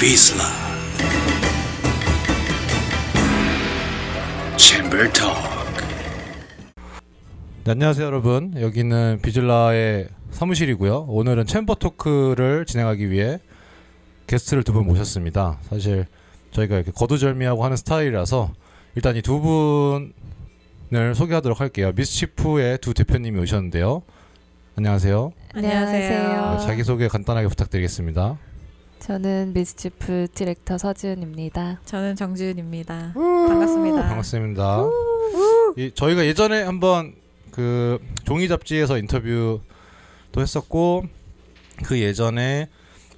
비슬라. 챔버 톡 네, 안녕하세요 여러분. 여기는 비즐라의 사무실이고요. 오늘은 챔버 토크를 진행하기 위해 게스트를 두 분 모셨습니다. 사실 저희가 이렇게 거두절미하고 하는 스타일이라서 일단 이 두 분을 소개하도록 할게요. 미스치프의 두 대표님이 오셨는데요. 안녕하세요. 안녕하세요. 네, 자기소개 간단하게 부탁드리겠습니다 저는 미스치프 디렉터 서지은입니다. 저는 정지은입니다. 반갑습니다. 반갑습니다 이, 저희가 예전에 한번 그 종이 잡지에서 인터뷰도 했었고 그 예전에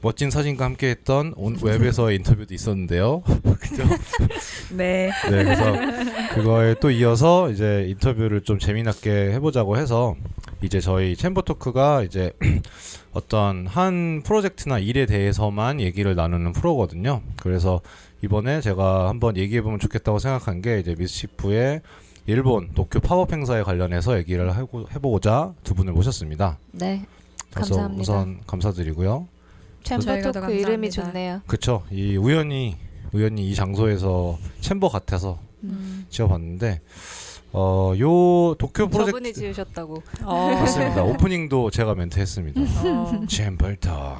멋진 사진과 함께했던 온 웹에서의 인터뷰도 있었는데요. 그죠? 네. 네, 그래서 그거에 또 이어서 이제 인터뷰를 좀 재미나게 해보자고 해서 이제 저희 챔버 토크가 이제 어떤 한 프로젝트나 일에 대해서만 얘기를 나누는 프로거든요. 그래서 이번에 제가 한번 얘기해 보면 좋겠다고 생각한 게 이제 미스치프의 일본 도쿄 팝업 행사에 관련해서 얘기를 하고 해보고자 두 분을 모셨습니다. 네, 그래서 감사합니다. 우선 감사드리고요. chamber talk 이름이 감사합니다. 좋네요. 그쵸? 이 우연히 우연히 이 장소에서 chamber 같아서 음. 지어봤는데 어 요 도쿄 저분이 프로젝트 지으셨다고. 어. 맞습니다. 오프닝도 제가 멘트했습니다. 어. chamber talk.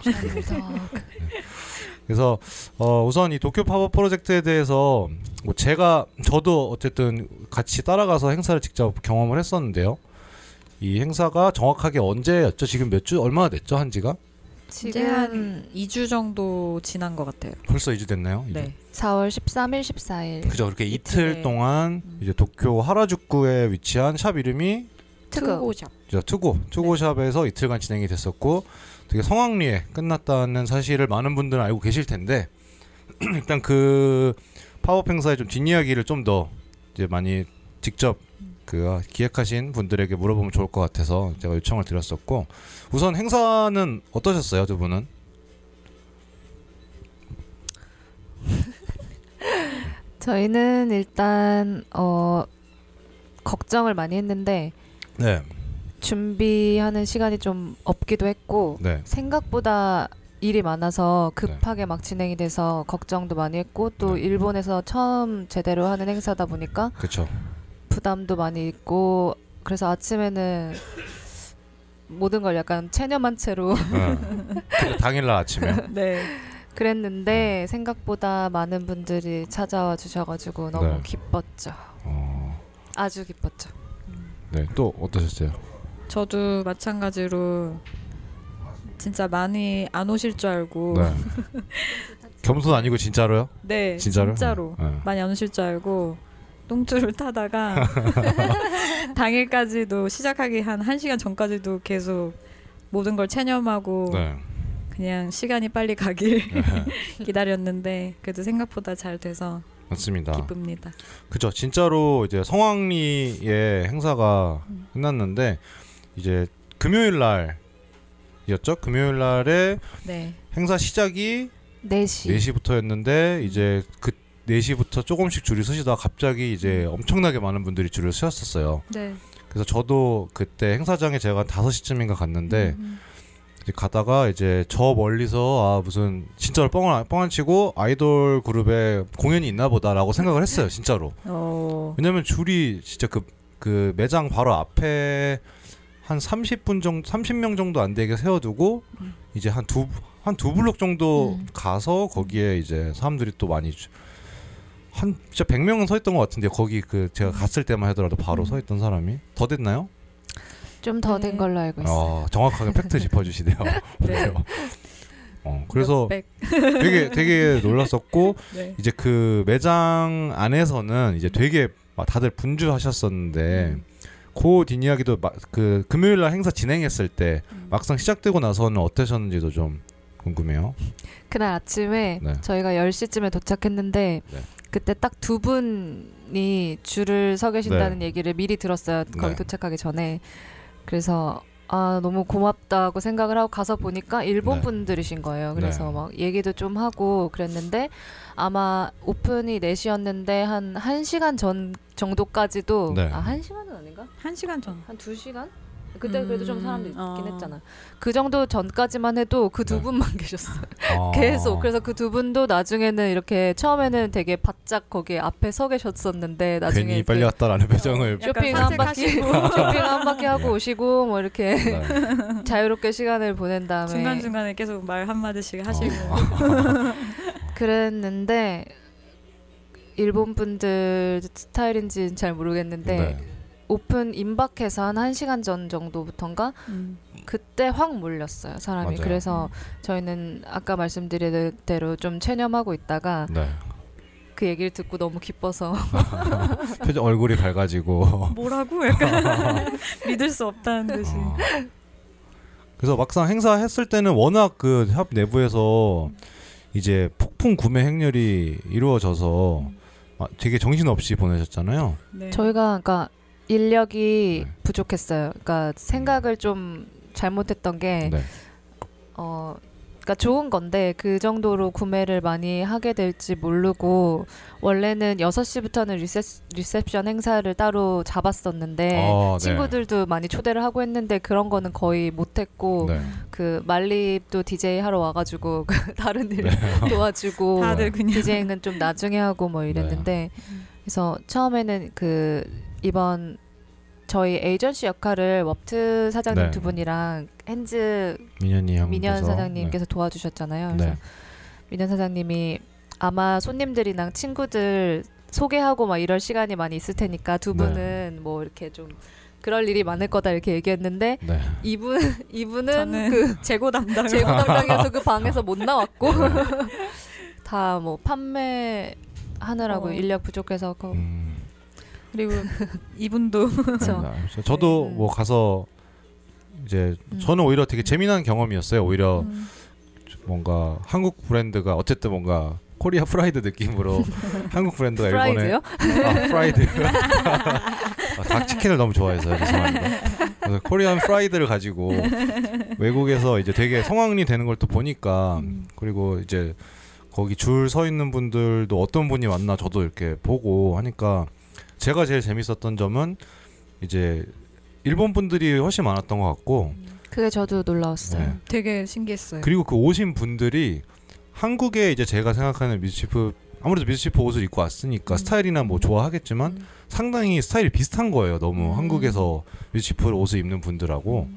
그래서 어 우선 이 도쿄 팝업 프로젝트에 대해서 뭐 제가 저도 어쨌든 같이 따라가서 행사를 직접 경험을 했었는데요. 이 행사가 정확하게 언제였죠? 지금 몇 주 얼마나 됐죠? 한지가 이제 한 2주 정도 지난 것 같아요. 벌써 2주 됐나요? 이제? 네. 4월 13일, 14일 그죠. 그렇게 이틀 이틀에. 동안 음. 이제 도쿄 하라주쿠에 위치한 샵 이름이 투고. 투고샵. 저 투고 투고샵에서 이틀간 진행이 됐었고 되게 성황리에 끝났다는 사실을 많은 분들은 알고 계실 텐데 일단 그 파업 행사의 좀 뒷이야기를 좀 더 이제 많이 직접 그 기획하신 분들에게 물어보면 좋을 것 같아서 제가 요청을 드렸었고 우선 행사는 어떠셨어요 두 분은? 저희는 일단 어 걱정을 많이 했는데 네, 준비하는 시간이 좀 없기도 했고 네, 생각보다 일이 많아서 급하게 막 진행이 돼서 걱정도 많이 했고 또 네. 일본에서 처음 제대로 하는 행사다 보니까 그렇죠. 부담도 많이 있고 그래서 아침에는 모든 걸 약간 체념한 채로 네. 당일날 아침에 네. 그랬는데 생각보다 많은 분들이 찾아와 주셔가지고 너무 네. 기뻤죠. 어, 아주 기뻤죠. 네, 또 어떠셨어요? 저도 마찬가지로 진짜 많이 안 오실 줄 알고 네. 겸손 아니고 진짜로요? 네, 진짜로요? 진짜로 네. 많이 안 오실 줄 알고 똥줄을 타다가 당일까지도 시작하기 한 1시간 전까지도 계속 모든 걸 체념하고 네. 그냥 시간이 빨리 가길 네. 기다렸는데 그래도 생각보다 잘 돼서 맞습니다. 기쁩니다. 그죠. 진짜로 이제 성황리의 행사가 음. 끝났는데 이제 금요일 날이었죠. 금요일 날에 네. 행사 시작이 4시. 4시부터였는데 이제 그 4시부터 조금씩 줄이 서시다가 갑자기 이제 엄청나게 많은 분들이 줄을 서셨었어요. 네. 그래서 저도 그때 행사장에 제가 한 5시쯤인가 갔는데 음. 이제 가다가 이제 저 멀리서 아 무슨 진짜로 뻥을 안- 뻥안 치고 아이돌 그룹에 공연이 있나 보다라고 생각을 했어요. 진짜로. 어. 왜냐면 줄이 진짜 그, 그 매장 바로 앞에 한 30분 정도, 30명 정도 안 되게 세워두고 음. 이제 한 두, 한 두 블록 정도 음. 가서 거기에 이제 사람들이 또 많이 주- 한 진짜 100명은 서 있던 것 같은데 거기 그 제가 갔을 때만 하더라도 바로 음. 서 있던 사람이 더 됐나요? 좀 더 된 네. 걸로 알고 있어요. 어, 정확하게 팩트 짚어주시네요. 네. 어, 그래서. 되게 되게 놀랐었고 네. 이제 그 매장 안에서는 이제 되게 막 다들 분주하셨었는데 음. 그 뒷이야기도 마- 그 금요일 날 행사 진행했을 때 음. 막상 시작되고 나서는 어떠셨는지도 좀 궁금해요. 그날 아침에 네. 저희가 10시쯤에 도착했는데 네. 그때 딱 두 분이 줄을 서 계신다는 얘기를 미리 들었어요. 거기 네. 도착하기 전에. 그래서 아 너무 고맙다고 생각을 하고 가서 보니까 일본 네. 분들이신 거예요. 그래서 네. 막 얘기도 좀 하고 그랬는데 아마 오픈이 4시였는데 한 1시간 전 정도까지도 네. 아 1시간은 아닌가? 한 시간 전. 한 2시간? 그때 그래도 좀 음, 사람들이 있긴 어. 했잖아. 그 정도 전까지만 해도 그 두 네. 분만 계셨어요. 아. 계속. 그래서 그 두 분도 나중에는 이렇게 처음에는 되게 바짝 거기 앞에 서 계셨었는데 나중에 괜히 이제 빨리 왔다라는 표정을 약간 쇼핑 한 바퀴. 쇼핑 한 바퀴 하고 네. 오시고 뭐 이렇게 네. 자유롭게 시간을 보낸 다음에 중간 중간에 계속 말 한마디씩 하시고 어. 그랬는데 일본 분들 스타일인지는 잘 모르겠는데 네. 오픈 임박해서 한 1시간 전 정도부터인가 음. 그때 확 몰렸어요 사람이 맞아요. 그래서 저희는 아까 말씀드린 대로 좀 체념하고 있다가 네. 그 얘기를 듣고 너무 기뻐서 표정 얼굴이 밝아지고 뭐라고 약간 믿을 수 없다는 듯이 어. 그래서 막상 행사했을 때는 워낙 그 협 내부에서 이제 폭풍 구매 행렬이 이루어져서 아, 되게 정신없이 보내셨잖아요. 네. 저희가 그러니까 인력이 네. 부족했어요 그러니까 생각을 좀 잘못했던 게 네. 어, 그러니까 좋은 건데 그 정도로 구매를 많이 하게 될지 모르고 원래는 6시부터는 리셉, 리셉션 행사를 따로 잡았었는데 어, 네. 친구들도 많이 초대를 하고 했는데 그런 거는 거의 못 했고 네. 그 말립도 DJ 하러 와 가지고 그 다른 일 네. 도와주고 다들 그냥 디제잉은 좀 나중에 하고 뭐 이랬는데 그래서 처음에는 그 이번 저희 에이전시 역할을 웹트 사장님 네. 두 분이랑 핸즈 민현이 형 민현 사장님께서 도와주셨잖아요. 그래서 네. 민현 사장님이 아마 손님들이랑 친구들 소개하고 막 이럴 시간이 많이 있을 테니까 두 네. 분은 뭐 이렇게 좀 그럴 일이 많을 거다 이렇게 얘기했는데 네. 이분 이분은 그 재고 담당 재고 담당이어서 그 방에서 못 나왔고 네. 다뭐 판매 하느라고 어. 인력 부족해서 그 음, 그리고 이분도 그렇죠. 네. 저도 음. 뭐 가서 이제 음. 저는 오히려 되게 재미난 경험이었어요. 오히려 음. 뭔가 한국 브랜드가 어쨌든 뭔가 Korea pride 느낌으로 한국 브랜드가 일본에 프라이드요? 아, 프라이드. 아, 닭치킨을 너무 좋아해서 죄송합니다. 그래서 Korean pride를 가지고 외국에서 이제 되게 성황리 되는 걸 또 보니까 음. 그리고 이제 거기 줄 서 있는 분들도 어떤 분이 왔나 저도 이렇게 보고 하니까 제가 제일 재밌었던 점은 이제 일본 분들이 훨씬 많았던 것 같고 그게 저도 놀라웠어요. 네. 되게 신기했어요. 그리고 그 오신 분들이 한국에 이제 제가 생각하는 미스치프 아무래도 미스치프 옷을 입고 왔으니까 음. 스타일이나 뭐 좋아하겠지만 음. 상당히 스타일이 비슷한 거예요. 너무 음. 한국에서 미스치프 옷을 입는 분들하고 음.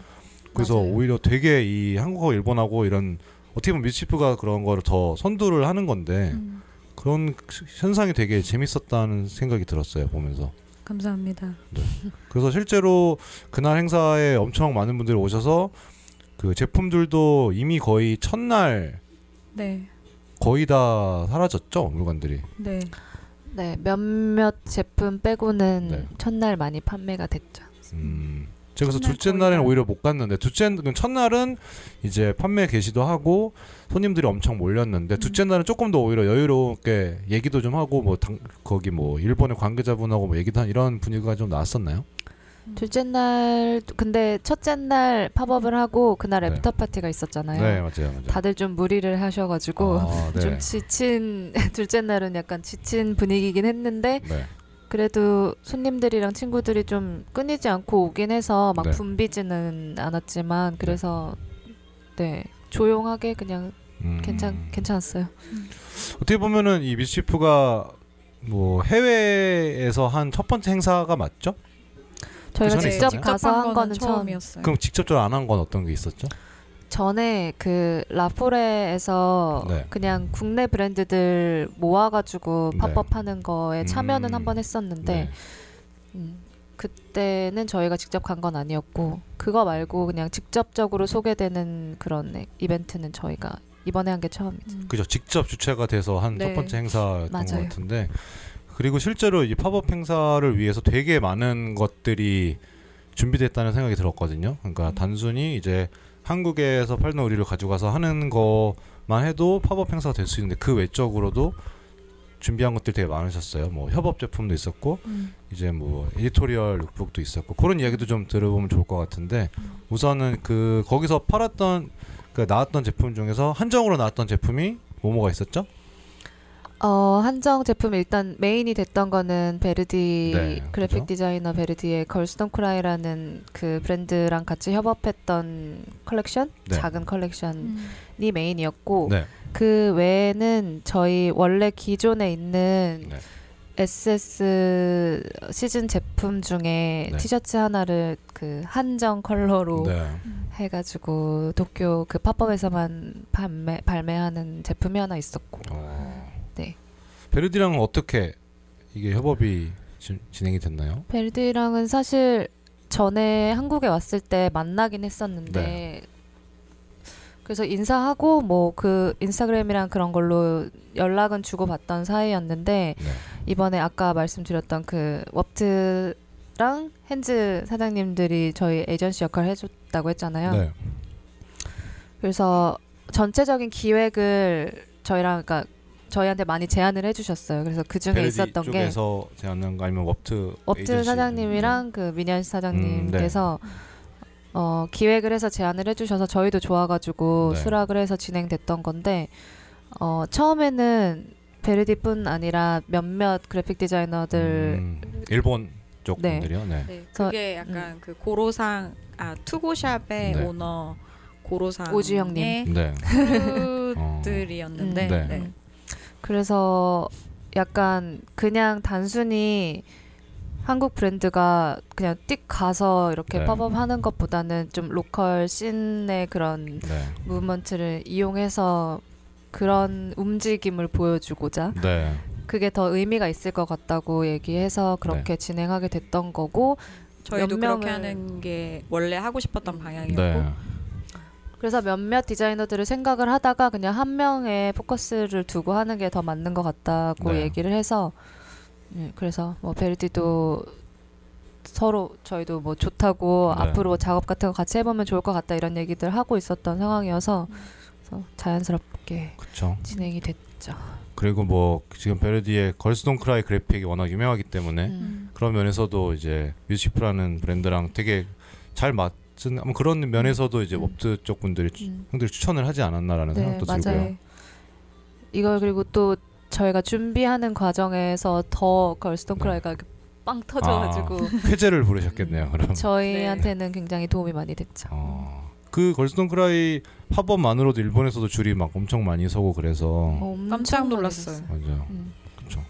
그래서 맞아요. 오히려 되게 이 한국어 일본하고 이런 어떻게 보면 미스치프가 그런 거를 더 선두를 하는 건데 음. 그런 현상이 되게 재밌었다는 생각이 들었어요 보면서 감사합니다. 그래서 실제로 그날 행사에 엄청 많은 분들이 오셔서 그 제품들도 이미 거의 첫날 네, 거의 다 사라졌죠 물건들이 네. 네, 몇몇 제품 빼고는 네. 첫날 많이 판매가 됐죠. 음. 제가 그래서 둘째 날에는 다- 오히려 못 갔는데 둘째 첫날은 이제 판매 개시도 하고 손님들이 엄청 몰렸는데 음. 둘째 날은 조금 더 오히려 여유롭게 얘기도 좀 하고 뭐 당, 거기 뭐 일본의 관계자분하고 뭐 얘기도 한 이런 분위기가 좀 나왔었나요? 둘째 날 근데 첫째 날 팝업을 하고 그날 네. after party가 있었잖아요. 네 맞아요 맞아요. 다들 좀 무리를 하셔가지고 아, 네. 좀 지친 둘째 날은 약간 지친 분위기긴 했는데 네. 그래도 손님들이랑 친구들이 좀 끊이지 않고 오긴 해서 막 네. 붐비지는 않았지만 그래서 네 조용하게 그냥 음. 괜찮 괜찮았어요. 어떻게 보면은 이 미스치프가 뭐 해외에서 한 첫 번째 행사가 맞죠? 저희가 전에 직접 있었나요? 가서 한 거는 처음. 처음이었어요. 그럼 직접적으로 안 한 건 어떤 게 있었죠? 전에 그 라포레에서 네. 그냥 국내 브랜드들 모아가지고 네. 팝업 하는 거에 참여는 음. 한 번 했었는데 네. 음, 그때는 저희가 직접 간 건 아니었고 그거 말고 그냥 직접적으로 소개되는 그런 네, 이벤트는 저희가 이번에 한 게 처음이죠. 음. 그죠 직접 주최가 돼서 한 첫 네. 번째 행사였던 것 맞아요. 같은데 그리고 실제로 이 팝업 행사를 위해서 되게 많은 것들이 준비됐다는 생각이 들었거든요. 그러니까 음. 단순히 이제 한국에서 팔는 의류를 가져가서 하는 것만 해도 팝업 행사가 될 수 있는데 그 외적으로도 준비한 것들이 되게 많으셨어요. 뭐 협업 제품도 있었고 음. 이제 뭐 editorial lookbook도 있었고 그런 이야기도 좀 들어보면 좋을 것 같은데 우선은 그 거기서 팔았던 그 나왔던 제품 중에서 한정으로 나왔던 제품이 뭐뭐가 있었죠? 어, 한정 제품 일단 메인이 됐던 거는 베르디 네, 그래픽 그죠? 디자이너 베르디의 Girls Don't Cry라는 그 브랜드랑 같이 협업했던 컬렉션 네. 작은 컬렉션이 음. 메인이었고 네. 그 외에는 저희 원래 기존에 있는 네. SS 시즌 제품 중에 네. 티셔츠 하나를 그 한정 컬러로 네. 해가지고 도쿄 그 팝업에서만 발매, 발매하는 제품이 하나 있었고 어. 네. 베르디랑은 어떻게 이게 협업이 지, 진행이 됐나요? 베르디랑은 사실 전에 한국에 왔을 때 만나긴 했었는데 네. 그래서 인사하고 뭐 그 인스타그램이랑 그런 걸로 연락은 주고받던 사이였는데 네. 이번에 아까 말씀드렸던 그 웹트랑 핸즈 사장님들이 저희 에이전시 역할을 해줬다고 했잖아요. 네. 그래서 전체적인 기획을 저희랑 그러니까 저희한테 많이 제안을 해주셨어요. 그래서 그 중에 있었던 게 쪽에서 제안한 거 아니면 웹트? 음, 사장님이랑 그 민현 사장님께서 네. 어, 기획을 해서 제안을 해주셔서 저희도 좋아가지고 네. 수락을 해서 진행됐던 건데 어, 처음에는 베르디뿐 아니라 몇몇 그래픽 디자이너들 음, 일본 쪽 네. 분들이요. 네. 네, 저- 그게 약간 그 고로상 아 투고샵의 네. 오너 고로상 오주영님. 네. crew들이었는데 음. 네. 네. 그래서 약간 그냥 단순히 한국 브랜드가 그냥 띡 가서 이렇게 네. 팝업 하는 것보다는 좀 local scene의 그런 네. movement를 이용해서 그런 움직임을 보여주고자 네. 그게 더 의미가 있을 것 같다고 얘기해서 그렇게 진행하게 됐던 거고 저희도 몇 그렇게 하는 게 원래 하고 싶었던 방향이었고 네. 그래서 몇몇 디자이너들을 생각을 하다가 그냥 한 명에 포커스를 두고 하는 게 더 맞는 것 같다고 네. 얘기를 해서 예, 그래서 뭐 베르디도 서로 저희도 뭐 좋다고 네. 앞으로 작업 같은 거 같이 해보면 좋을 것 같다 이런 얘기들 하고 있었던 상황이어서 그래서 자연스럽게 그렇죠. 진행이 됐죠. 그리고 뭐 지금 베르디의 Girls Don't Cry 그래픽이 워낙 유명하기 때문에 음. 그런 면에서도 이제 미스치프라는 브랜드랑 되게 잘 맞은 아마 그런 면에서도 이제 음. 웹트 쪽 분들이 추- 음. 형들이 추천을 하지 않았나라는 네, 생각도 맞아요. 들고요. 이걸 그리고 또 저희가 준비하는 과정에서 더 Girls Don't Cry가 이렇게 빵 터져가지고 쾌재를 부르셨겠네요. 그럼. 저희한테는 굉장히 도움이 많이 됐죠. 어, 그 Girls Don't Cry 팝업만으로도 일본에서도 줄이 막 엄청 많이 서고 그래서 엄청 깜짝 놀랐어요. 맞아요. 음, 그렇죠.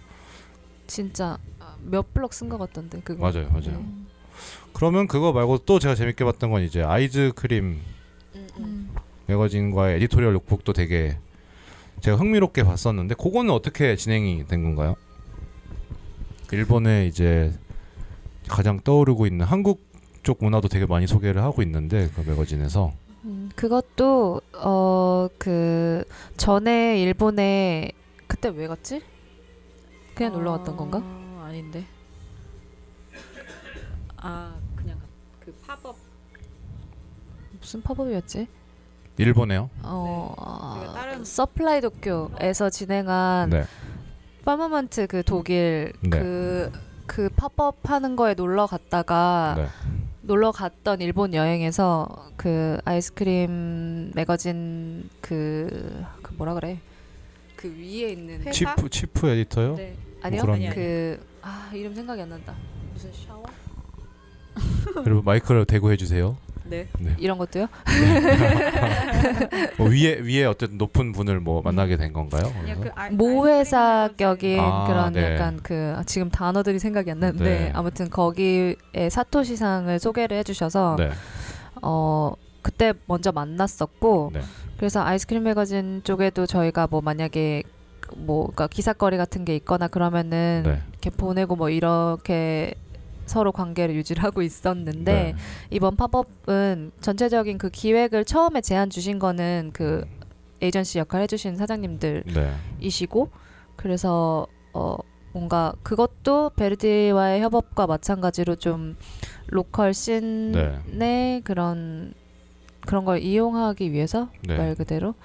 진짜 몇 블럭 선 것 같던데 그거. 맞아요, 맞아요. 음. 그러면 그거 말고 또 제가 재밌게 봤던 건 이제 EYESCREAM 음, 음. 음. 매거진과의 editorial lookbook도 되게 제가 흥미롭게 봤었는데 그거는 어떻게 진행이 된 건가요? 일본에 이제 가장 떠오르고 있는 한국 쪽 문화도 되게 많이 소개를 하고 있는데 그 매거진에서 음, 그것도 어 그 전에 일본에 그때 왜 갔지? 그냥 놀러 갔던 건가? 어, 아닌데. 아 그냥 그 팝업 무슨 팝업이었지? 일본에요. 어, 네. 아, 다른- 서플라이 도쿄에서 진행한 네. 파머먼트 그 독일 네. 그, 그 팝업 하는 거에 놀러 갔다가 네. 놀러 갔던 일본 여행에서 그 아이스크림 매거진 그, 그 뭐라 그래 그 위에 있는 회사? 치프 치프 에디터요? 네 아니요 그런- 아니, 아니. 그아 이름 생각이 안 난다 무슨 샤워 그리고 마이크를 대고 해주세요. 네. 이런 것도요 뭐 위에 위에 어쨌든 높은 분을 뭐 만나게 된 건가요? 그냥 그 아, 모회사격인 아, 그런 네. 약간 그 아, 지금 단어들이 생각이 안 나는데 네. 아무튼 거기에 사토시상을 소개를 해주셔서 네. 어 그때 먼저 만났었고 네. 그래서 아이스크림 매거진 쪽에도 저희가 뭐 만약에 뭐 그러니까 기사거리 같은 게 있거나 그러면은 네. 이렇게 보내고 뭐 이렇게 서로 관계를 유지를 하고 있었는데 네. 이번 팝업은 전체적인 그 기획을 처음에 제안 주신 거는 그 에이전시 역할 해주신 사장님들이시고 네. 그래서 어 뭔가 그것도 베르디와의 협업과 마찬가지로 좀 로컬 씬의 네. 그런 그런 걸 이용하기 위해서 네. 말 그대로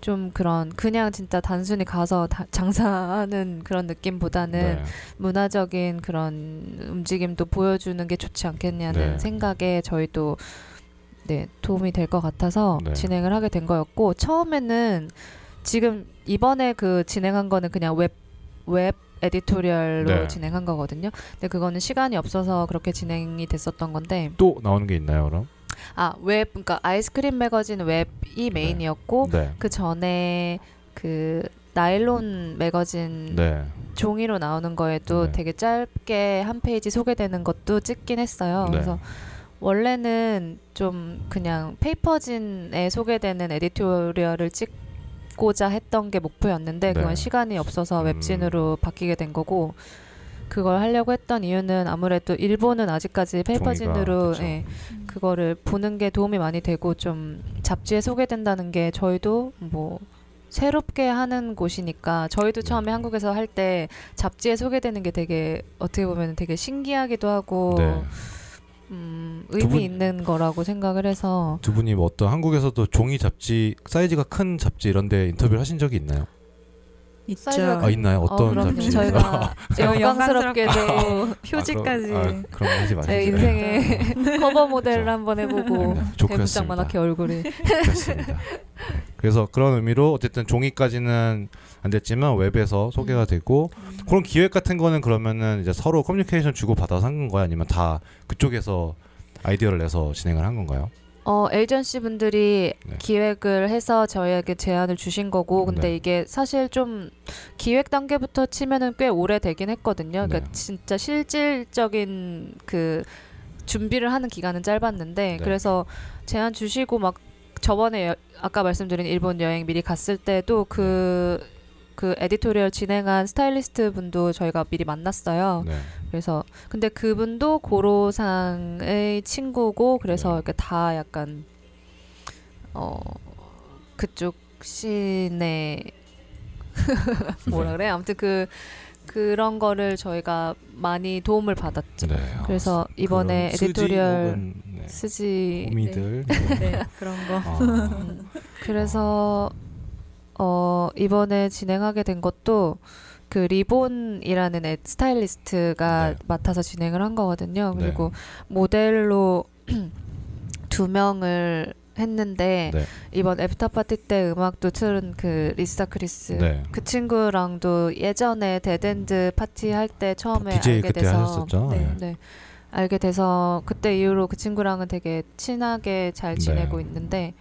좀 그런 그냥 진짜 단순히 가서 다- 장사하는 그런 느낌보다는 네. 문화적인 그런 움직임도 보여주는 게 좋지 않겠냐는 네. 생각에 저희도 네 도움이 될 것 같아서 네. 진행을 하게 된 거였고 처음에는 지금 이번에 그 진행한 거는 그냥 웹 웹 editorial로 네. 진행한 거거든요. 근데 그거는 시간이 없어서 그렇게 진행이 됐었던 건데 또 나오는 게 있나요, 그럼? 아 웹 그러니까 EYESCREAM 매거진 웹이 메인이었고 네. 그 전에 그 NYLON 매거진 네. 종이로 나오는 거에도 네. 되게 짧게 한 페이지 소개되는 것도 찍긴 했어요. 네. 그래서 원래는 좀 그냥 paper zine에 소개되는 editorial을 찍고자 했던 게 목표였는데 네. 그건 시간이 없어서 음. 웹진으로 바뀌게 된 거고 그걸 하려고 했던 이유는 아무래도 일본은 아직까지 paper zine으로 그쵸. 예, 그거를 보는 게 도움이 많이 되고 좀 잡지에 소개된다는 게 저희도 뭐 새롭게 하는 곳이니까 저희도 네. 처음에 한국에서 할 때 잡지에 소개되는 게 되게 어떻게 보면 되게 신기하기도 하고 네. 음, 두 의미 분- 있는 거라고 생각을 해서 두 분이 뭐 어떤 한국에서도 종이 잡지 사이즈가 큰 잡지 이런 데 인터뷰를 하신 적이 있나요? 있죠. 아 있나요? 어떤 그럼요. 잡지? 저희가 제가 영광스럽게도 표지까지 아, 그럼, 아, 거 하지 마시죠. 제 인생의 커버 모델을 그렇죠. 한번 해보고 네, 대문짝 좋겠습니다. 만하게 얼굴이 그렇습니다. 네. 그래서 그런 의미로 어쨌든 종이까지는 안 됐지만 웹에서 소개가 되고 그런 기획 같은 거는 그러면은 이제 서로 커뮤니케이션 주고 받아서 한 건가요? 아니면 다 그쪽에서 아이디어를 내서 진행을 한 건가요? 어 에이전시 분들이 네. 기획을 해서 저희에게 제안을 주신 거고 근데 네. 이게 사실 좀 기획 단계부터 치면은 꽤 오래 되긴 했거든요. 그러니까 네. 진짜 실질적인 그 준비를 하는 기간은 짧았는데 네. 그래서 제안 주시고 막 저번에 여- 아까 말씀드린 일본 여행 미리 갔을 때도 그그 editorial 진행한 스타일리스트 분도 저희가 미리 만났어요. 네. 그래서 근데 그분도 고로상의 친구고 그래서 네. 이렇게 다 약간 어 그쪽 scene의 뭐라 그래 아무튼 그 그런 거를 저희가 많이 도움을 받았죠. 네. 그래서 이번에 그런 쓰지 에디토리얼 혹은, 네, 쓰지 호미들 네, 그런 거. 아, 음, 그래서 어 이번에 진행하게 된 것도 그 리본이라는 애- 스타일리스트가 네. 맡아서 진행을 한 거거든요. 네. 그리고 모델로 두 명을 했는데 네. 이번 애프터 파티 때 음악도 틀은 그 리사 크리스 네. 그 친구랑도 예전에 데덴드 파티 할 때 처음에 알게 돼서. 네, 네. 네. 알게 돼서 그때 이후로 그 친구랑은 되게 친하게 잘 지내고 네. 있는데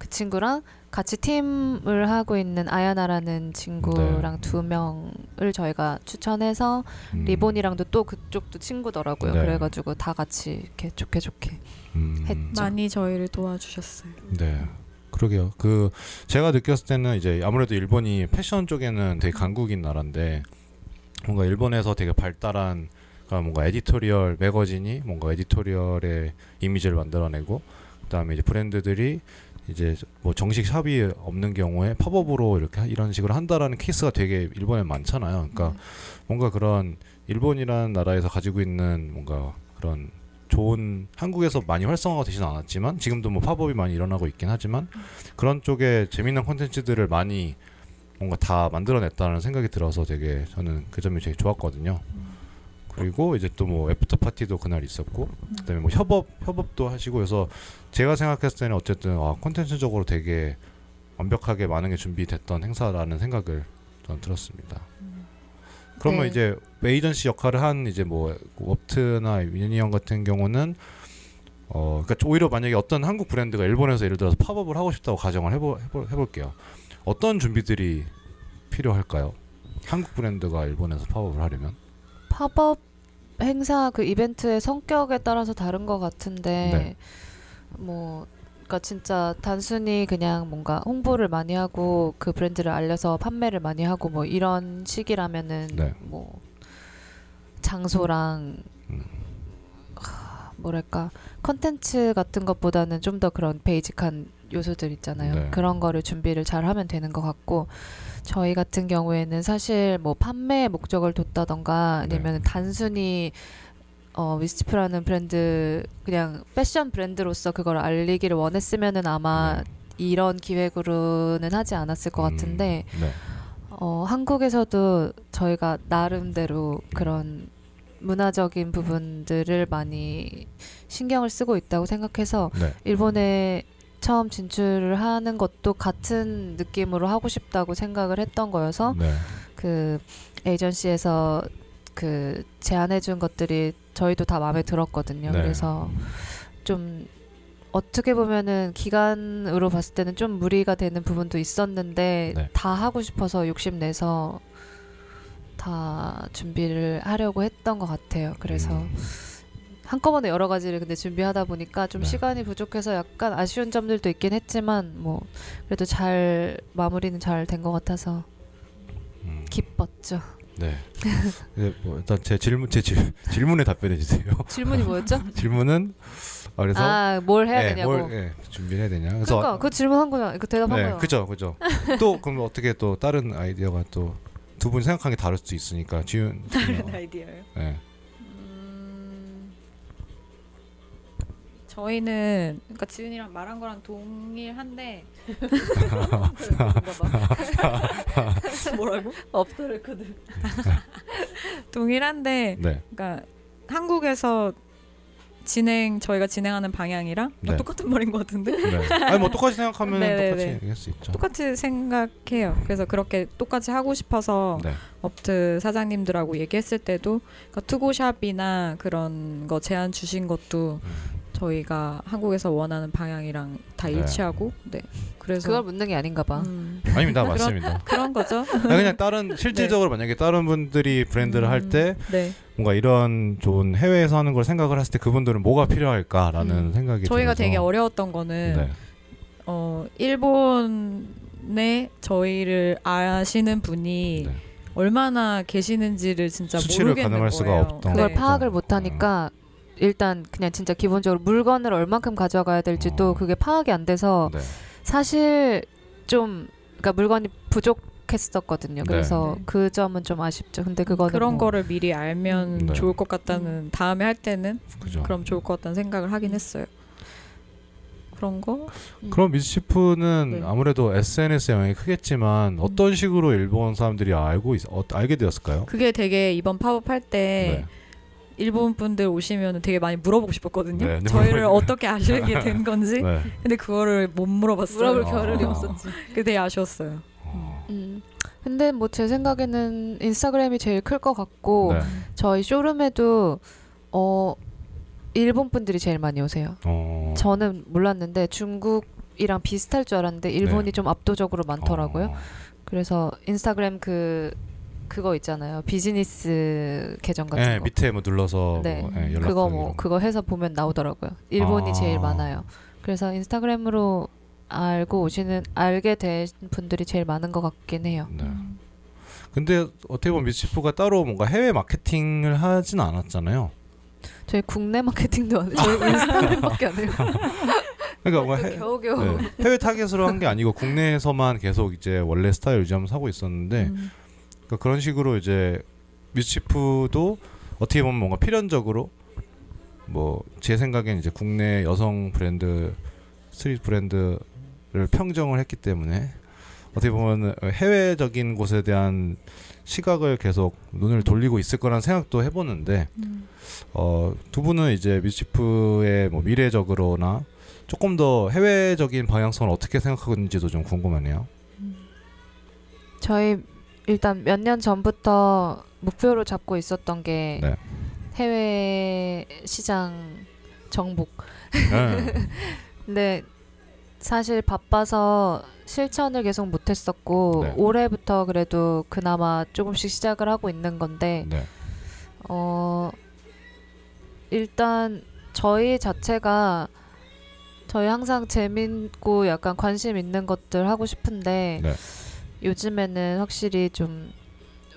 그 친구랑 같이 팀을 하고 있는 아야나라는 친구랑 두 명을 저희가 추천해서 음, 리본이랑도 또 그쪽도 친구더라고요. 네. 그래가지고 다 같이 이렇게 좋게 좋게 음, 했죠. 많이 저희를 도와주셨어요. 네. 그러게요. 그 제가 느꼈을 때는 이제 아무래도 일본이 패션 쪽에는 되게 강국인 나라인데 뭔가 일본에서 되게 발달한 그러니까 뭔가 editorial 매거진이 뭔가 editorial의 이미지를 만들어내고 그다음에 이제 브랜드들이 이제 뭐 정식 샵이 없는 경우에 팝업으로 이렇게 하- 이런 식으로 한다라는 케이스가 되게 일본에 많잖아요. 그러니까 뭔가 그런 일본이라는 나라에서 가지고 있는 뭔가 그런 좋은 한국에서 많이 활성화가 되지는 않았지만 지금도 뭐 팝업이 많이 일어나고 있긴 하지만 그런 쪽에 재미난 콘텐츠들을 많이 뭔가 다 만들어냈다는 생각이 들어서 되게 저는 그 점이 되게 좋았거든요. 그리고 이제 또 뭐 after party도 그날 있었고 그다음에 뭐 협업 협업도 하시고 그래서 제가 생각했을 때는 어쨌든 아 콘텐츠적으로 되게 완벽하게 많은 게 준비됐던 행사라는 생각을 저는 들었습니다. 그러면 네. 이제 에이전시 역할을 한 이제 뭐 업트나 유니언 같은 경우는 어 그러니까 오히려 만약에 어떤 한국 브랜드가 일본에서 예를 들어서 팝업을 하고 싶다고 가정을 해보, 해보 해볼게요. 어떤 준비들이 필요할까요? 한국 브랜드가 일본에서 팝업을 하려면 팝업 행사 그 이벤트의 성격에 따라서 다른 것 같은데 네. 뭐 그러니까 진짜 단순히 그냥 뭔가 홍보를 많이 하고 그 브랜드를 알려서 판매를 많이 하고 뭐 이런 식이라면은 네. 뭐 장소랑 음. 하, 뭐랄까 컨텐츠 같은 것보다는 좀 더 그런 basic한 요소들 있잖아요. 네. 그런 거를 준비를 잘 하면 되는 것 같고 저희 같은 경우에는 사실 뭐 판매의 목적을 뒀다던가 네. 아니면 단순히 어, 위스티프라는 브랜드 그냥 패션 브랜드로서 그걸 알리기를 원했으면은 아마 이런 기획으로는 하지 않았을 것 네. 음, 같은데 네. 어, 한국에서도 저희가 나름대로 그런 문화적인 부분들을 많이 신경을 쓰고 있다고 생각해서 네. 일본에 처음 진출을 하는 것도 같은 느낌으로 하고 싶다고 생각을 했던 거여서 네. 그 에이전시에서 그 제안해 준 것들이 저희도 다 마음에 들었거든요. 네. 그래서 좀 어떻게 보면은 기간으로 봤을 때는 좀 무리가 되는 부분도 있었는데 네. 다 하고 싶어서 욕심 내서 다 준비를 하려고 했던 것 같아요. 그래서 음. 한꺼번에 여러 가지를 근데 준비하다 보니까 좀 네. 시간이 부족해서 약간 아쉬운 점들도 있긴 했지만 뭐 그래도 잘 마무리는 잘 된 것 같아서 음. 기뻤죠. 네. 네, 뭐 일단 제 질문 제 질, 질문에 답변해 주세요. 질문이 뭐였죠? 질문은 아, 그래서 아, 뭘 해야 네, 되냐고. 뭘 예, 준비해야 되냐. 그래서 그러니까 그 질문한 거잖아. 그 대답한 네, 거야. 그죠, 그죠. 또 그럼 어떻게 또 다른 아이디어가 또 두 분 생각한 게 다를 수도 있으니까 지훈. 다른 어, 아이디어요. 네. 저희는 그러니까 지은이랑 말한 거랑 동일한데 뭐라고? 업더 레코드. 동일한데 네. 그러니까 한국에서 진행 저희가 진행하는 방향이랑 네. 똑같은 말인 것 같은데 네. 아니 뭐 똑같이 생각하면 네, 네, 똑같이 네. 얘기할 수 있죠. 똑같이 생각해요. 그래서 그렇게 똑같이 하고 싶어서 네. 업트 사장님들하고 얘기했을 때도 그러니까 투고샵이나 그런 거 제안 주신 것도 음. 저희가 한국에서 원하는 방향이랑 다 네. 일치하고 네 그래서 그걸 묻는 게 아닌가 봐. 음, 아닙니다, 그런- 맞습니다. 그런 거죠. 아니, 그냥 다른 실질적으로 만약에 다른 분들이 브랜드를 할때 네 뭔가 이런 좋은 해외에서 하는 걸 생각을 했을 때 그분들은 뭐가 필요할까라는 음. 생각이 저희가 들어서 되게 어려웠던 거는 네. 어 일본에 저희를 아시는 분이 네. 얼마나 계시는지를 진짜 수치를 모르겠는 가늠할 수가 거예요. 없던 그걸 네. 파악을 못 하니까 일단 그냥 진짜 기본적으로 물건을 얼만큼 가져가야 될지도 어. 그게 파악이 안 돼서 네. 사실 좀 그러니까 물건이 부족했었거든요. 그래서 네. 그 점은 좀 아쉽죠. 근데 그거는 그런 뭐 거를 미리 알면 네. 좋을 것 같다는 다음에 할 때는 그죠. 그럼 좋을 것 같다는 생각을 하긴 했어요. 그런 거 그럼 미스치프는 네. 아무래도 SNS 영향이 크겠지만 어떤 식으로 일본 사람들이 알고 있, 어, 알게 되었을까요? 그게 되게 이번 팝업 할때 네. 일본 분들 오시면 되게 많이 물어보고 싶었거든요. 네, 네, 저희를 어떻게 아시게 된 건지. 네. 근데 그거를 못 물어봤어요. 물어볼 아. 겨를이 없었지. 그게 되게 아쉬웠어요. 어, 음. 근데 뭐 제 생각에는 인스타그램이 제일 클 것 같고 네. 저희 쇼룸에도 어 일본 분들이 제일 많이 오세요. 어. 저는 몰랐는데 중국이랑 비슷할 줄 알았는데 일본이 네. 좀 압도적으로 많더라고요. 어. 그래서 인스타그램 그 그거 있잖아요. 비즈니스 계정 같은 네, 거. 밑에 뭐 눌러서 네. 뭐, 예, 연락 그거 뭐 그거 해서 보면 나오더라고요. 일본이 아. 제일 많아요. 그래서 인스타그램으로 알고 오시는 알게 된 분들이 제일 많은 것 같긴 해요. 네. 근데 어떻게 보면 미스치프가 따로 뭔가 해외 마케팅을 하진 않았잖아요. 저희 국내 마케팅도 안 해요. 저희 인스타그램밖에 안 해요. 그러니까 뭔가 해, 겨우겨우. 네, 해외 타겟으로 한 게 아니고 국내에서만 계속 이제 원래 스타일 유지하면서 하고 있었는데 음. 그러니까 그런 식으로 이제 미스치프도 어떻게 보면 뭔가 필연적으로 뭐 제 생각엔 이제 국내 여성 브랜드 street 브랜드를 평정을 했기 때문에 어떻게 보면 해외적인 곳에 대한 시각을 계속 눈을 돌리고 있을 거란 생각도 해보는데 음. 어, 두 분은 이제 미스치프의 뭐 미래적으로나 조금 더 해외적인 방향성을 어떻게 생각하고 있는지도 좀 궁금하네요. 저희 일단 몇 년 전부터 목표로 잡고 있었던 게 네. 해외 시장 정복. 네. 근데 사실 바빠서 실천을 계속 못했었고 네. 올해부터 그래도 그나마 조금씩 시작을 하고 있는 건데 네. 어 일단 저희 자체가 저희 항상 재밌고 약간 관심 있는 것들 하고 싶은데 네. 요즘에는 확실히 좀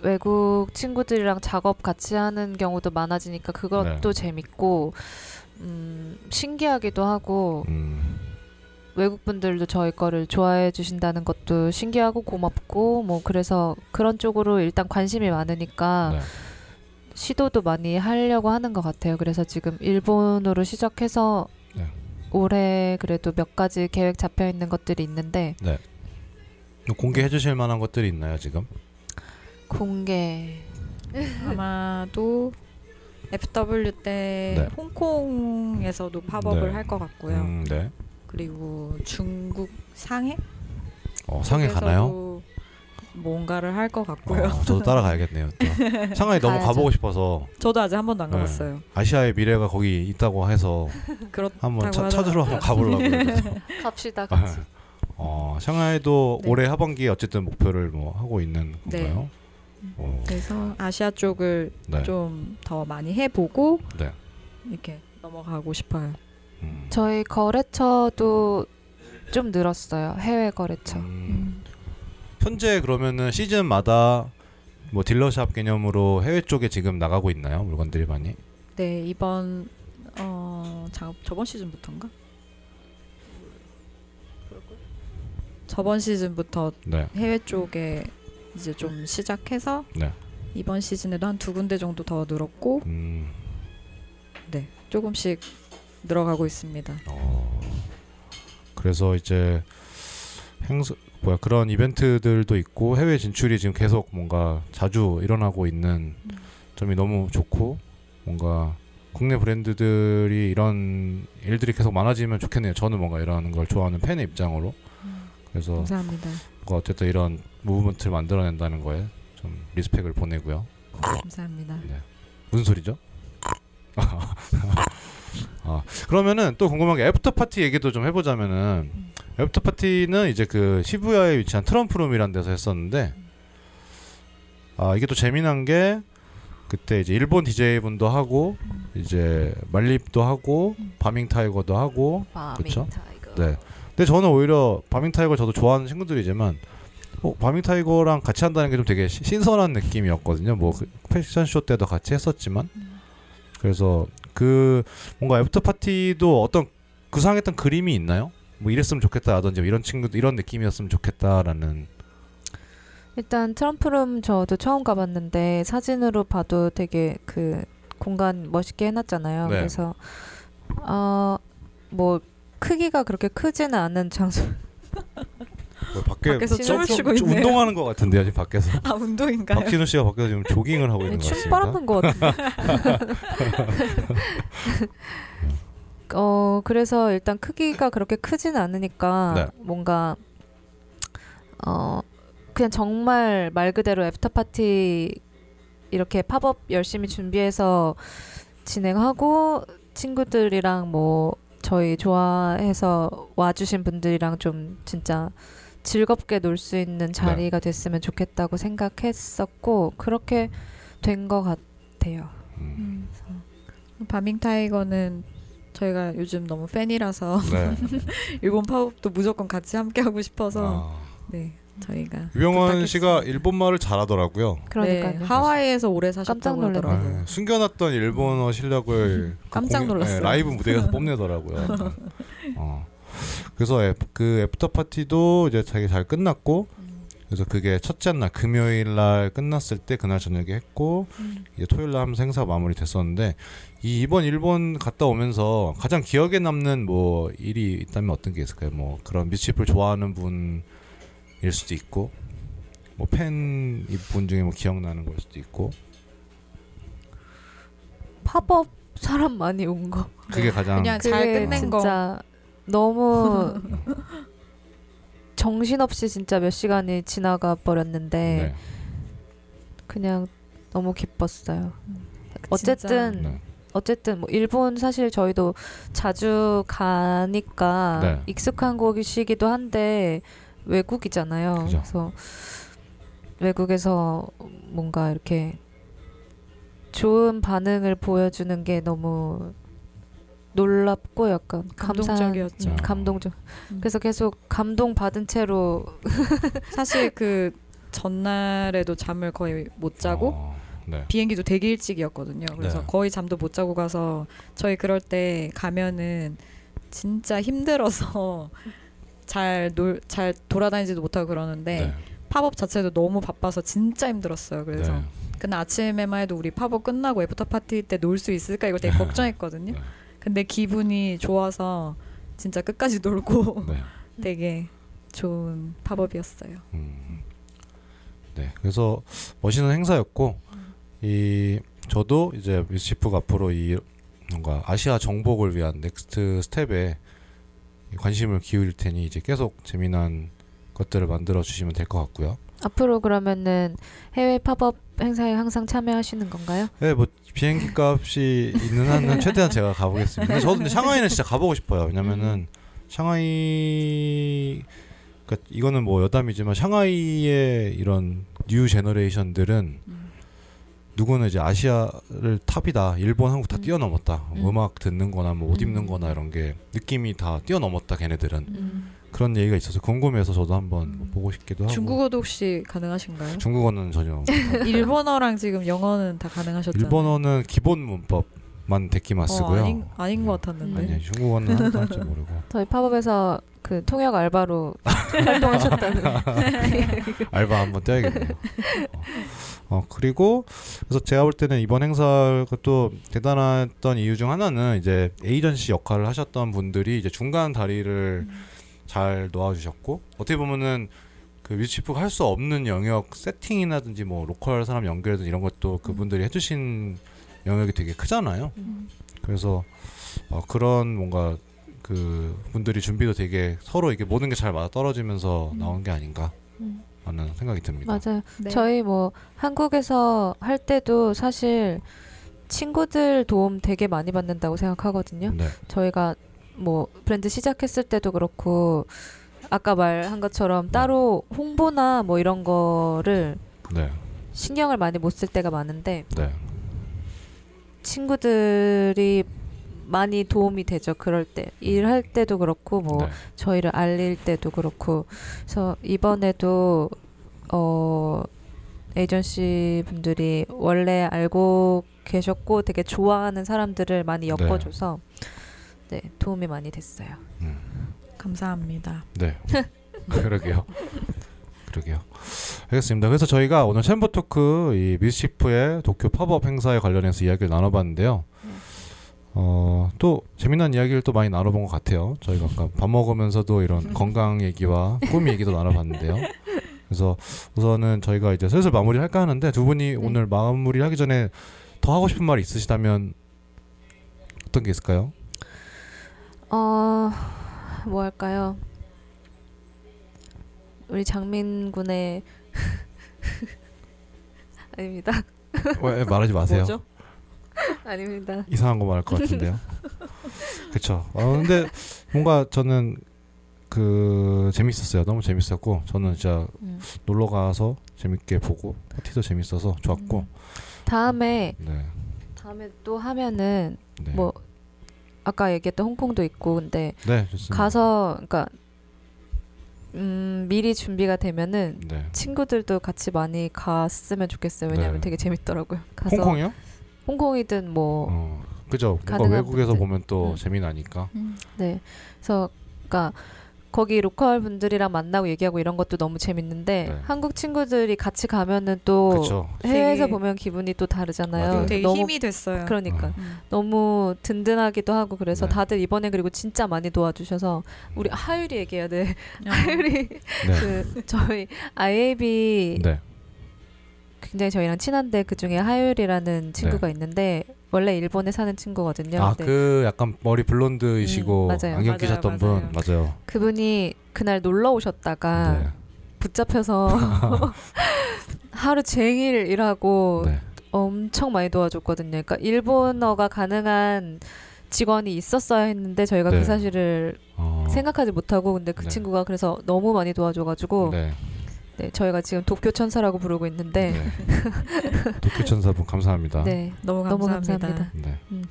외국 친구들이랑 작업 같이 하는 경우도 많아지니까 그것도 네. 재밌고 음, 신기하기도 하고 음, 외국 분들도 저희 거를 좋아해 주신다는 것도 신기하고 고맙고 뭐 그래서 그런 쪽으로 일단 관심이 많으니까 네. 시도도 많이 하려고 하는 것 같아요. 그래서 지금 일본으로 시작해서 네. 올해 그래도 몇 가지 계획 잡혀 있는 것들이 있는데 공개해 주실 만한 것들이 있나요, 지금? 공개 아마도 FW 때 네. 홍콩에서도 팝업을 네. 할 것 같고요. 음, 네. 그리고 중국 상해 어, 상해 가나요? 뭔가를 할 것 같고요. 어, 저도 따라가야겠네요. 또. 상하이 너무 가야죠. 가보고 싶어서 저도 아직 한 번도 안 네. 가봤어요. 아시아의 미래가 거기 있다고 해서 그렇다고 한번 차, 하더라고요. 찾으러 한번 가보려고. 갑시다 같이. 어, 샹하이도 네. 올해 하반기에 어쨌든 목표를 뭐 하고 있는 네. 건가요? 어, 그래서 아시아 쪽을 네. 좀 더 많이 해보고 네. 이렇게 넘어가고 싶어요. 음. 저희 거래처도 좀 늘었어요. 해외 거래처. 음. 현재 그러면은 시즌마다 뭐 딜러샵 개념으로 해외 쪽에 지금 나가고 있나요? 물건들이 많이? 네 이번 어 자, 저번 시즌부터인가? 저번 시즌부터 네. 해외 쪽에 이제 좀 시작해서 네. 이번 시즌에도 한 두 군데 정도 더 늘었고 음. 네 조금씩 늘어가고 있습니다. 어. 그래서 이제 행사 뭐야 그런 이벤트들도 있고 해외 진출이 지금 계속 뭔가 자주 일어나고 있는 점이 너무 좋고 뭔가 국내 브랜드들이 이런 일들이 계속 많아지면 좋겠네요. 저는 뭔가 이런 걸 좋아하는 팬의 입장으로 그래서 감사합니다. 뭔가 어쨌든 이런 무브먼트를 만들어낸다는 거에 좀 리스펙을 보내고요. 감사합니다. 무슨 소리죠? 아, 그러면은 또 궁금한 게 after party 얘기도 좀 해보자면은 after party는 이제 그 시부야에 위치한 트럼프룸이라는 데서 했었는데 아 이게 또 재미난 게 그때 이제 일본 DJ 분도 하고 이제 말립도 하고 바밍 타이거도 하고? 타이거. 네. 근데 저는 오히려 바밍 타이거 저도 좋아하는 친구들이지만 어, 바밍 타이거랑 같이 한다는 게 좀 되게 시- 신선한 느낌이었거든요. 뭐 그 패션쇼 때도 같이 했었지만 그래서 그 뭔가 after party도 어떤 구상했던 그림이 있나요? 뭐 이랬으면 좋겠다라든지 뭐 이런 친구들 이런 느낌이었으면 좋겠다라는 일단 트럼프룸 저도 처음 가봤는데 사진으로 봐도 되게 그 공간 멋있게 해놨잖아요. 네. 그래서 어 뭐 크기가 그렇게 크지는 않은 장소. 뭐 밖에 밖에서 좀- 춤을 좀- 추고 좀 있네요. 운동하는 것 같은데요 지금 밖에서 아 운동인가요? 박진우 씨가 밖에서 지금 조깅을 하고 있는 것 춤 같습니다. 빨아는 것 같은데. 어 그래서 일단 크기가 그렇게 크지는 않으니까 네. 뭔가 어 그냥 정말 말 그대로 after party 이렇게 팝업 열심히 준비해서 진행하고 친구들이랑 뭐 저희 좋아해서 와주신 분들이랑 좀 진짜 즐겁게 놀 수 있는 자리가 됐으면 좋겠다고 생각했었고 그렇게 된 것 같아요. 음. 바밍 타이거는 저희가 요즘 너무 팬이라서 네. 일본 팝업도 무조건 같이 함께 하고 싶어서 아, 네 저희가 유병원 씨가. 일본말을 잘하더라고요. 그러니까요. 네, 하와이에서 오래 사셨다고. 하더라고요. 아, 숨겨놨던 일본어 실력을 그 깜짝 공연- 놀랐어요. 네, 라이브 무대에서 뽐내더라고요. 어. 그래서 애, 그 after party도 이제 되게 잘 끝났고 그래서 그게 첫째 날 금요일 날 끝났을 때 그날 저녁에 했고 이제 토요일 날 하면서 행사 마무리 됐었는데 이 이번 일본 갔다 오면서 가장 기억에 남는 뭐 일이 있다면 어떤 게 있을까요? 뭐 그런 Mischief를 좋아하는 분 일 수도 있고 뭐팬분 중에 뭐 기억나는 걸 수도 있고 팝업 사람 많이 온 거. 그게 가장 그냥 잘 그게 끝낸 거. 진짜 너무 정신없이 진짜 몇 시간이 지나가 버렸는데 네. 그냥 너무 기뻤어요. 어쨌든 네. 어쨌든 뭐 일본 사실 저희도 자주 가니까 네. 익숙한 곳이기도 한데 외국이잖아요. 그죠. 그래서 외국에서 뭔가 이렇게 좋은 반응을 보여주는 게 너무 놀랍고 약간 감사한 감동적이었죠. 음, 감동적. 음. 그래서 계속 감동 받은 채로 사실 그 전날에도 잠을 거의 못 자고 어, 네. 비행기도 되게 일찍이었거든요. 그래서 네. 거의 잠도 못 자고 가서 저희 그럴 때 가면은 진짜 힘들어서 잘 놀 잘 돌아다니지도 못하고 그러는데 네. 팝업 자체도 너무 바빠서 진짜 힘들었어요. 그래서 네. 그날 아침에만 해도 우리 팝업 끝나고 after party 때 놀 수 있을까 이걸 되게 걱정했거든요. 네. 근데 기분이 좋아서 진짜 끝까지 놀고 네. 되게 좋은 팝업이었어요. 음. 네. 그래서 멋있는 행사였고 이 저도 이제 Mischief가 앞으로 이 뭔가 아시아 정복을 위한 next step에 관심을 기울일 테니 이제 계속 재미난 것들을 만들어 주시면 될 것 같고요. 앞으로 그러면은 해외 팝업 행사에 항상 참여하시는 건가요? 네, 뭐 비행기 값이 있는 한은 최대한 제가 가보겠습니다. 저도 근데 상하이는 진짜 가보고 싶어요. 왜냐면은 샹하이 그러니까 이거는 뭐 여담이지만 샹하이의 이런 new generation들은 누구는 이제 아시아를 탑이다. 일본, 한국 다 음. 뛰어넘었다. 음. 음악 듣는-거나 뭐옷 음. 입는-거나 이런 게 느낌이 다 뛰어넘었다. 걔네들은 음. 그런 얘기가 있어서 궁금해서 저도 한번 뭐 보고 싶기도 하고. 중국어도 혹시 가능하신가요? 중국어는 전혀. 일본어랑 지금 영어는 다 가능하셨잖아요. 일본어는 기본 문법 만 데키마 어, 쓰고요. 아닌 아닌 것 같았는데. 음. 아니 중국어는 하나도 할 모르고 저희 팝업에서 그 통역 알바로 활동하셨다는 알바 한번 떼야겠네요. 어, 어, 그리고 그래서 제가 볼 때는 이번 행사가 또 대단했던 이유 중 하나는 이제 에이전시 역할을 하셨던 분들이 이제 중간 다리를 잘 놓아주셨고 어떻게 보면은 그 뮤지프가 할수 없는 영역 세팅이라든지 뭐 로컬 사람 연결든 이런 것도 그분들이 해주신 영역이 되게 크잖아요. 그래서 어, 그런 뭔가 그 분들이 준비도 되게 서로 이게 모든 게 잘 맞아 떨어지면서 나온 게 아닌가. 음. 하는 생각이 듭니다. 맞아요. 네. 저희 뭐 한국에서 할 때도 사실 친구들 도움 되게 많이 받는다고 생각하거든요. 네, 저희가 뭐 브랜드 시작했을 때도 그렇고 아까 말한 것처럼 따로 홍보나 뭐 이런 거를 네, 신경을 많이 못 쓸 때가 많은데 네, 친구들이 많이 도움이 되죠. 그럴 때 일할 때도 그렇고 뭐 네. 저희를 알릴 때도 그렇고 그래서 이번에도 어 에이전시 분들이 원래 알고 계셨고 되게 좋아하는 사람들을 많이 엮어줘서 네 도움이 많이 됐어요. 감사합니다. 네. 그러게요. 그러게요. 알겠습니다. 그래서 저희가 오늘 챔버 토크 이 Mischief의 도쿄 팝업 행사에 관련해서 이야기를 나눠봤는데요. 어, 또 재미난 이야기를 또 많이 나눠본 것 같아요. 저희가 아까 밥 먹으면서도 이런 건강 얘기와 꿈 얘기도 나눠봤는데요. 그래서 우선은 저희가 이제 슬슬 마무리 할까 하는데 두 분이 오늘 마무리 하기 전에 더 하고 싶은 말 있으시다면 어떤 게 있을까요? 어, 뭐 할까요? 우리 장민 군의 아닙니다. 왜 말하지 마세요. 뭐죠? 아닙니다. 이상한 거 말할 것 같은데요. 그렇죠. 어, 근데 뭔가 저는 그 재밌었어요. 너무 재밌었고 저는 진짜 음. 놀러 가서 재밌게 보고 파티도 재밌어서 좋았고. 다음에 네. 다음에 또 하면은 네. 뭐 아까 얘기했던 홍콩도 있고 근데 네. 가서 그러니까 음, 미리 준비가 되면은 네. 친구들도 같이 많이 갔으면 좋겠어요. 왜냐면 네. 되게 재밌더라고요. 가서 홍콩이요? 홍콩이든 뭐 어. 그죠. 뭔가 가능한 외국에서 분들. 보면 또 음. 재미나니까. 네. 그래서 그러니까 거기 로컬 분들이랑 만나고 얘기하고 이런 것도 너무 재밌는데 네. 한국 친구들이 같이 가면은 또 그렇죠. 해외에서 되게- 보면 기분이 또 다르잖아요. 맞아요. 되게 너무 힘이 됐어요. 그러니까 어. 음. 너무 든든하기도 하고 그래서 네. 다들 이번에 그리고 진짜 많이 도와주셔서 우리 하율이 얘기해야 돼. 하율이 네. 그 저희 IAB 네. 굉장히 저희랑 친한데 그 중에 하율이라는 친구가 있는데 원래 일본에 사는 친구거든요. 아, 근데 그 약간 머리 블론드이시고 음, 맞아요. 안경 맞아요, 끼셨던 맞아요. 분 맞아요. 그분이 그날 놀러 오셨다가 네. 붙잡혀서 하루 종일 일하고 네. 엄청 많이 도와줬거든요. 그러니까 일본어가 가능한 직원이 있었어야 했는데 저희가 네. 그 사실을 어. 생각하지 못하고 근데 그 네. 친구가 그래서 너무 많이 도와줘가지고 네. 네, 저희가 지금 도쿄 천사라고 부르고 있는데 네. 도쿄 천사분 감사합니다. 네, 너무 너무 감사합니다. 감사합니다. 네. 음.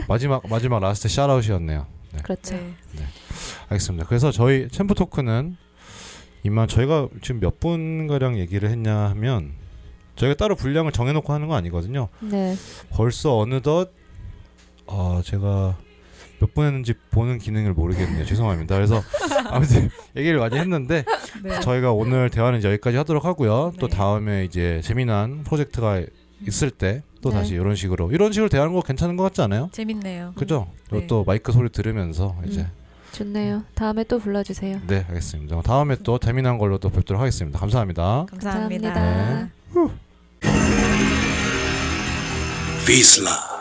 아, 마지막 마지막 last shout out이었네요. 네. 그렇죠. 네. 알겠습니다. 그래서 저희 챔프 토크는 이만 저희가 지금 몇 분 가량 얘기를 했냐 하면 저희가 따로 분량을 정해놓고 하는 거 아니거든요. 네, 벌써 어느덧 아 제가 몇분 했는지 보는 기능을 모르겠네요. 죄송합니다. 그래서 아무튼 얘기를 많이 했는데 네. 저희가 오늘 대화는 이제 여기까지 하도록 하고요. 또 네. 다음에 이제 재미난 프로젝트가 있을 때 또 네. 다시 이런 식으로 이런 식으로 대하는 거 괜찮은 것 같지 않아요? 재밌네요. 그죠? 네. 또 마이크 소리 들으면서 이제 음. 좋네요. 다음에 또 불러주세요. 네 알겠습니다. 다음에 또 재미난 걸로 또 뵙도록 하겠습니다. 감사합니다. 감사합니다. 감사합니다. 네. Vizsla.